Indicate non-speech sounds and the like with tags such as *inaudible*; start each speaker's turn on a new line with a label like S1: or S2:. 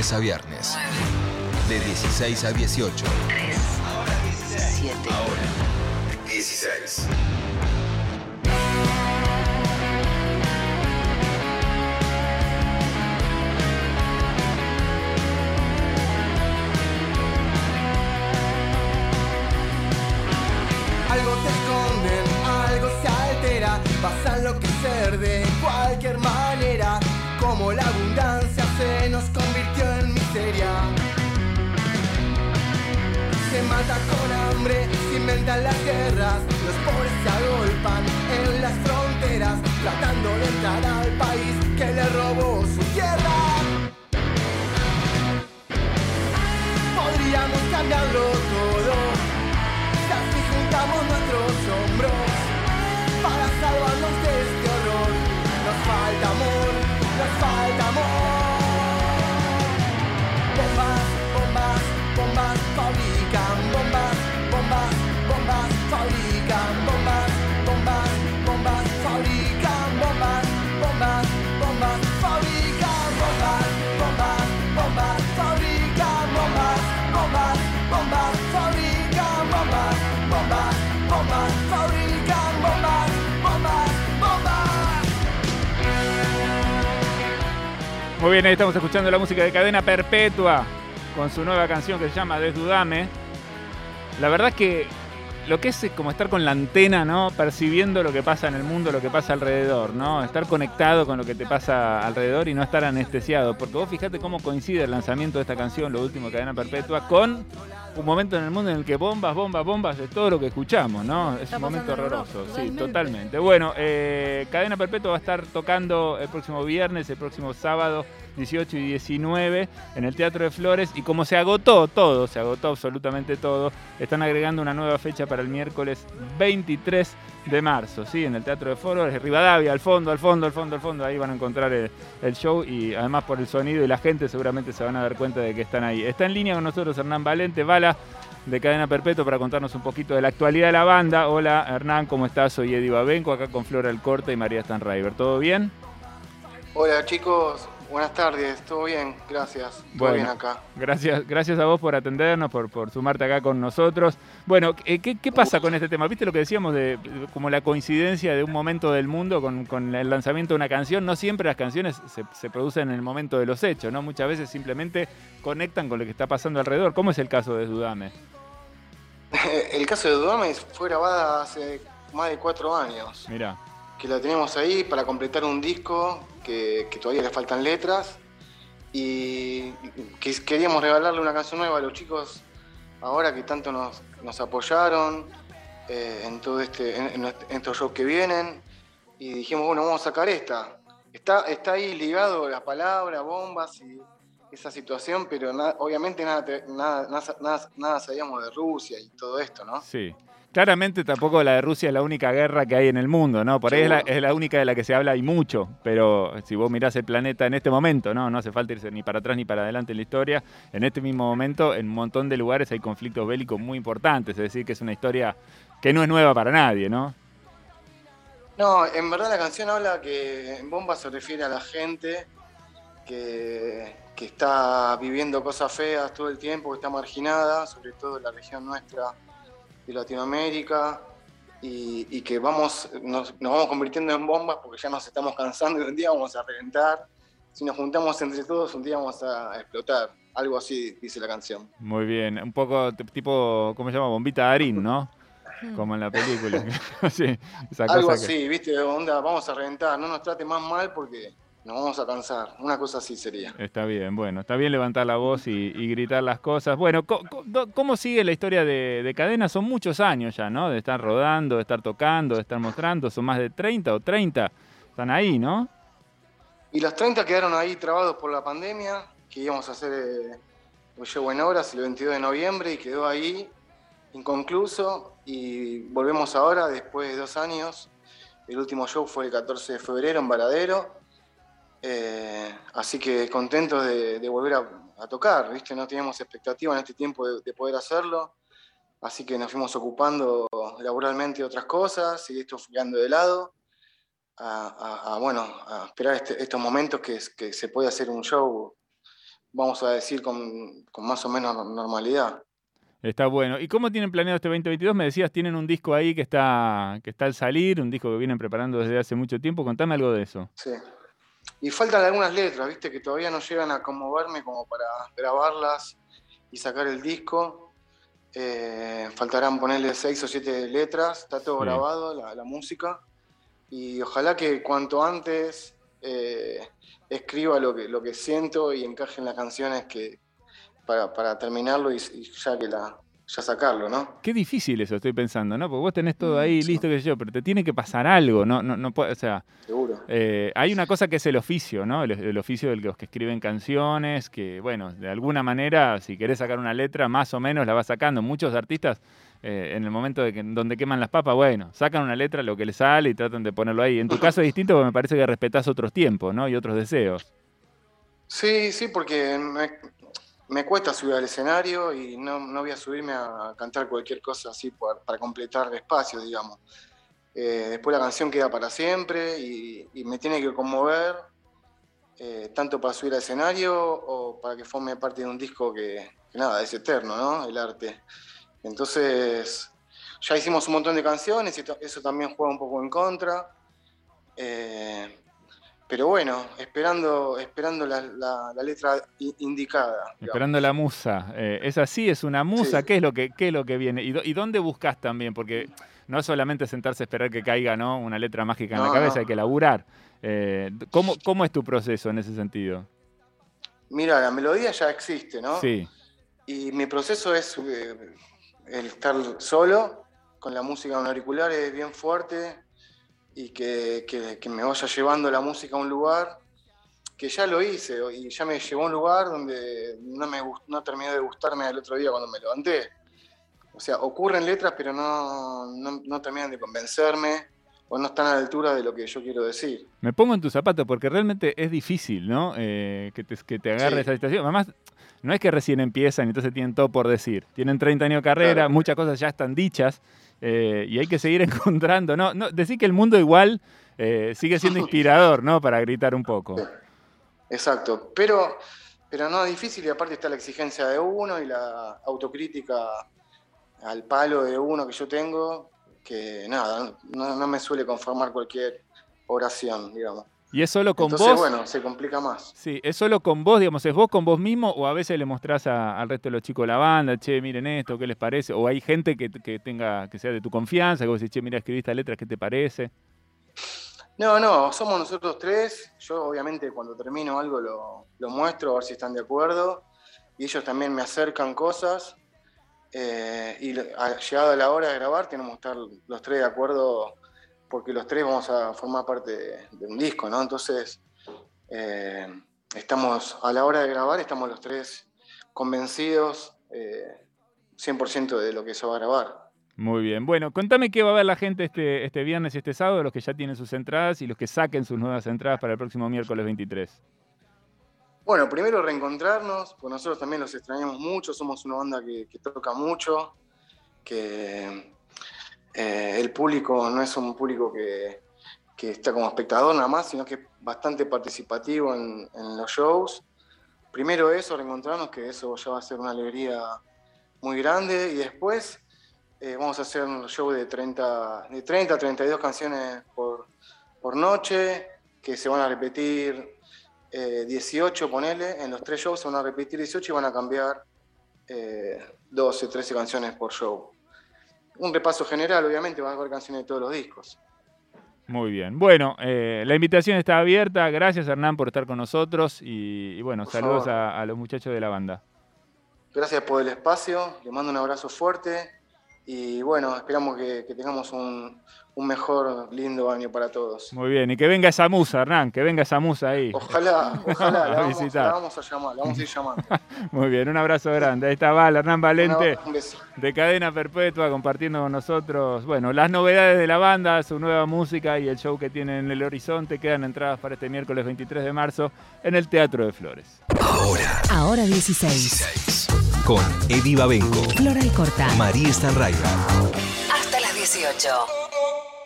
S1: a viernes. De 16 a 18.
S2: 3,
S1: Ahora 16.
S2: 7.
S1: Ahora 16.
S3: Algo se altera, de cualquier manera, como la abundancia se nos convirtió mata con hambre, se las guerras,
S4: Muy bien, ahí estamos escuchando la música de Cadena Perpetua con su nueva canción que se llama Desdudame. La verdad es que lo que es como estar con la antena, ¿no? Percibiendo lo que pasa en el mundo, lo que pasa alrededor, ¿no? Estar conectado con lo que te pasa alrededor y no estar anestesiado. Porque vos fijate cómo coincide el lanzamiento de esta canción, lo último de Cadena Perpetua, con un momento en el mundo en el que bombas, bombas, bombas de todo lo que escuchamos, ¿no? Es un momento horroroso, sí,
S5: totalmente.
S4: totalmente. Bueno, eh, Cadena Perpetua va a estar tocando el próximo viernes, el próximo sábado, 18 y 19, en el Teatro de Flores. Y como se agotó todo, se agotó absolutamente todo, están agregando una nueva fecha para el miércoles 23 de marzo, ¿sí? En el Teatro de Flores, Rivadavia, al fondo, al fondo, al fondo, al fondo. Ahí van a encontrar el, show y además por el sonido y la gente seguramente se van a dar cuenta de que están ahí. Está en línea con nosotros Hernán Valente, Bala de Cadena Perpetua para contarnos un poquito de la actualidad de la banda. Hola Hernán, ¿cómo estás? Soy Eddie Babenco, acá con Flora Alcorta y María Stanriver. ¿Todo bien?
S6: Hola chicos, buenas tardes, todo bien, gracias, todo
S4: Bueno.
S6: bien acá.
S4: Gracias, gracias a vos por atendernos, por, por sumarte acá con nosotros. Bueno, eh, ¿qué, qué pasa con este tema? ¿Viste lo que decíamos de como la coincidencia de un momento del mundo con, con el lanzamiento de una canción? No siempre las canciones se, se producen en el momento de los hechos, ¿no? Muchas veces simplemente conectan con lo que está pasando alrededor. ¿Cómo es el caso de Dudame? *laughs*
S6: El caso de Dudame fue grabada hace más de cuatro años,
S4: Mirá,
S6: que la tenemos ahí para completar un disco que, todavía le faltan letras y que queríamos regalarle una canción nueva a los chicos ahora que tanto nos, apoyaron eh, en todo este, en, en est- en estos shows que vienen y dijimos bueno vamos a sacar esta. Está, está ahí ligado la palabra, bombas y esa situación, pero obviamente nada, te- nada, nada, nada- nada sabíamos de Rusia y todo esto, ¿no?
S4: sí. Claramente tampoco la de Rusia es la única guerra que hay en el mundo, ¿no? Por ahí es la, es la única de la que se habla y mucho, pero si vos mirás el planeta en este momento, ¿no? No hace falta irse ni para atrás ni para adelante en la historia. En este mismo momento, en un montón de lugares hay conflictos bélicos muy importantes, es decir, que es una historia que no es nueva para nadie, ¿no?
S6: No, en verdad la canción habla que en bomba se refiere a la gente que, que está viviendo cosas feas todo el tiempo, que está marginada, sobre todo en la región nuestra de Latinoamérica, y, y que vamos, nos, nos vamos convirtiendo en bombas porque ya nos estamos cansando y un día vamos a reventar. Si nos juntamos entre todos, un día vamos a explotar. Algo así dice la canción.
S4: Muy bien, un poco tipo, ¿cómo se llama? Bombita de harín, ¿no? *laughs* Como en la película. *laughs* sí, esa
S6: Algo
S4: cosa que-
S6: así, ¿viste? Onda, vamos a reventar, no nos trate más mal porque nos vamos a cansar. Una cosa así sería.
S4: Está bien, bueno, está bien levantar la voz y, y gritar las cosas. Bueno, ¿cómo sigue la historia de, de Cadena? Son muchos años ya, ¿no? De estar rodando, de estar tocando, de estar mostrando. Son más de 30 o 30. Están ahí, ¿no?
S6: Y los 30 quedaron ahí trabados por la pandemia, que íbamos a hacer eh, show en horas el 22 de noviembre y quedó ahí inconcluso. Y volvemos ahora, después de dos años. El último show fue el 14 de febrero en Varadero. Eh, así que contentos de, de volver a, a tocar, ¿viste? No teníamos expectativa en este tiempo de, de poder hacerlo. Así que nos fuimos ocupando laboralmente de otras cosas y esto fue quedando de lado. A, a- a, bueno, a esperar este- estos momentos que, que se puede hacer un show vamos a decir, con, con más o menos normalidad.
S4: Está bueno. ¿Y cómo tienen planeado este 2022? Me decías, tienen un disco ahí que está, que está al salir, un disco que vienen preparando desde hace mucho tiempo. Contame algo de eso.
S6: Sí. Y faltan algunas letras, viste, que todavía no llegan a conmoverme como para grabarlas y sacar el disco. Eh, faltarán ponerle seis o siete letras, está todo
S4: Sí.
S6: grabado, la, la música. Y ojalá que cuanto antes eh, escriba lo que, lo que siento y encaje en las canciones que, para, para terminarlo y, y ya que la ya sacarlo, ¿no?
S4: Qué difícil eso, estoy pensando, ¿no? Porque vos tenés todo ahí
S6: Mm, sí.
S4: listo, qué sé yo, pero te tiene que pasar algo, ¿no? no, no puede- o sea,
S6: Seguro.
S4: eh, hay una cosa que es el oficio, ¿no? El, el oficio de los que escriben canciones, que, bueno, de alguna manera, si querés sacar una letra, más o menos la vas sacando. Muchos artistas, eh, en el momento de que, donde queman las papas, bueno, sacan una letra, lo que les sale y tratan de ponerlo ahí. En tu caso es distinto porque me parece que respetás otros tiempos, ¿no? Y otros deseos.
S6: Sí, sí, porque me, me cuesta subir al escenario y no, no voy a subirme a cantar cualquier cosa así para completar espacio, digamos. Eh, después la canción queda para siempre y, me tiene que conmover, eh, tanto para subir al escenario o para que forme parte de un disco que, nada, es eterno, ¿no? El arte. Entonces, ya hicimos un montón de canciones y eso también juega un poco en contra. Eh, pero bueno, esperando, esperando la, la- la letra indicada. digamos.
S4: Esperando la musa. Eh, ¿Es así? ¿Es una musa?
S6: Sí.
S4: ¿Qué, es lo que, ¿Qué es lo que viene? ¿Y, dó- y dónde buscas también? Porque no es solamente sentarse a esperar que caiga ¿no? una letra mágica en la cabeza,
S6: no.
S4: hay que laburar. Eh, ¿cómo, ¿Cómo es tu proceso en ese sentido?
S6: Mira, la melodía ya existe, ¿no?
S4: Sí,
S6: Y mi proceso es eh, el estar solo, con la música en auriculares bien fuerte y que, que- que me vaya llevando la música a un lugar que ya lo hice y ya me llevó a un lugar donde no, me, no terminó de gustarme el otro día cuando me levanté. O sea, ocurren letras pero no, no, no terminan de convencerme o no están a la altura de lo que yo quiero decir.
S4: me pongo en tus zapatos porque realmente es difícil, ¿no? Eh, que, te, que te agarre
S6: Sí.
S4: esa situación. Además, no es que recién empiezan y entonces tienen todo por decir. Tienen 30 años de carrera,
S6: Claro.
S4: muchas cosas ya están dichas eh, y hay que seguir *laughs* encontrando. No, no, decir que el mundo igual eh, sigue siendo *laughs* inspirador, ¿no? Para gritar un poco.
S6: Exacto, pero, pero no es difícil y aparte está la exigencia de uno y la autocrítica al palo de uno que yo tengo, que nada, no, no me suele conformar cualquier oración, digamos.
S4: Y es solo con
S6: Entonces,
S4: vos.
S6: bueno, se complica más.
S4: Sí, es solo con vos, digamos, es vos con vos mismo o a veces le mostrás a- al resto de los chicos de la banda, che, miren esto, ¿qué les parece? O hay gente que, que tenga, que sea de tu confianza, que vos decís, che, mira, escribí esta letra, ¿qué te parece?
S6: No, no, somos nosotros tres. Yo obviamente cuando termino algo lo, lo muestro, a ver si están de acuerdo. Y ellos también me acercan cosas. Eh, y a- llegada la hora de grabar tenemos que estar los tres de acuerdo porque los tres vamos a formar parte de, de un disco, ¿no? Entonces, eh, estamos a la hora de grabar, estamos los tres convencidos eh, 100% de lo que se va a grabar.
S4: Muy bien. Bueno, contame qué va a ver la gente este, este viernes y este sábado, los que ya tienen sus entradas y los que saquen sus nuevas entradas para el próximo miércoles 23.
S6: Bueno, primero reencontrarnos, porque nosotros también los extrañamos mucho, somos una banda que, que toca mucho, que eh, el público no es un público que, que está como espectador nada más, sino que es bastante participativo en, en los shows. Primero eso, reencontrarnos, que eso ya va a ser una alegría muy grande, y después eh, vamos a hacer un show de 30, de 30 a 32 canciones por, por noche, que se van a repetir eh, 18, ponele, en los tres shows se van a repetir 18 y van a cambiar eh, 12, 13 canciones por show. Un repaso general, obviamente, van a haber canciones de todos los discos.
S4: Muy bien. Bueno, eh, la invitación está abierta. Gracias, Hernán, por estar con nosotros. Y, y bueno,
S6: Por
S4: saludos a, a los muchachos de la banda.
S6: Gracias por el espacio, les mando un abrazo fuerte y bueno, esperamos que, que tengamos un, un mejor, lindo año para todos.
S4: Muy bien. Y que venga esa musa, Hernán, que venga esa musa ahí.
S6: Ojalá, *laughs* ojalá,
S4: A
S6: la vamos,
S4: visitar.
S6: la vamos a llamar, la vamos a ir llamando. *laughs*
S4: Muy bien, un abrazo grande. Ahí está Val, Hernán Valente.
S6: Una- un beso.
S4: de Cadena Perpetua compartiendo con nosotros, bueno, las novedades de la banda, su nueva música y el show que tienen en el horizonte. Quedan entradas para este miércoles 23 de marzo en el Teatro de Flores.
S1: Ahora,
S2: Ahora 16.
S1: 16. Con Eddie Babenco,
S2: Flora y Corta.
S1: María Stanraiva.
S2: Hasta las 18.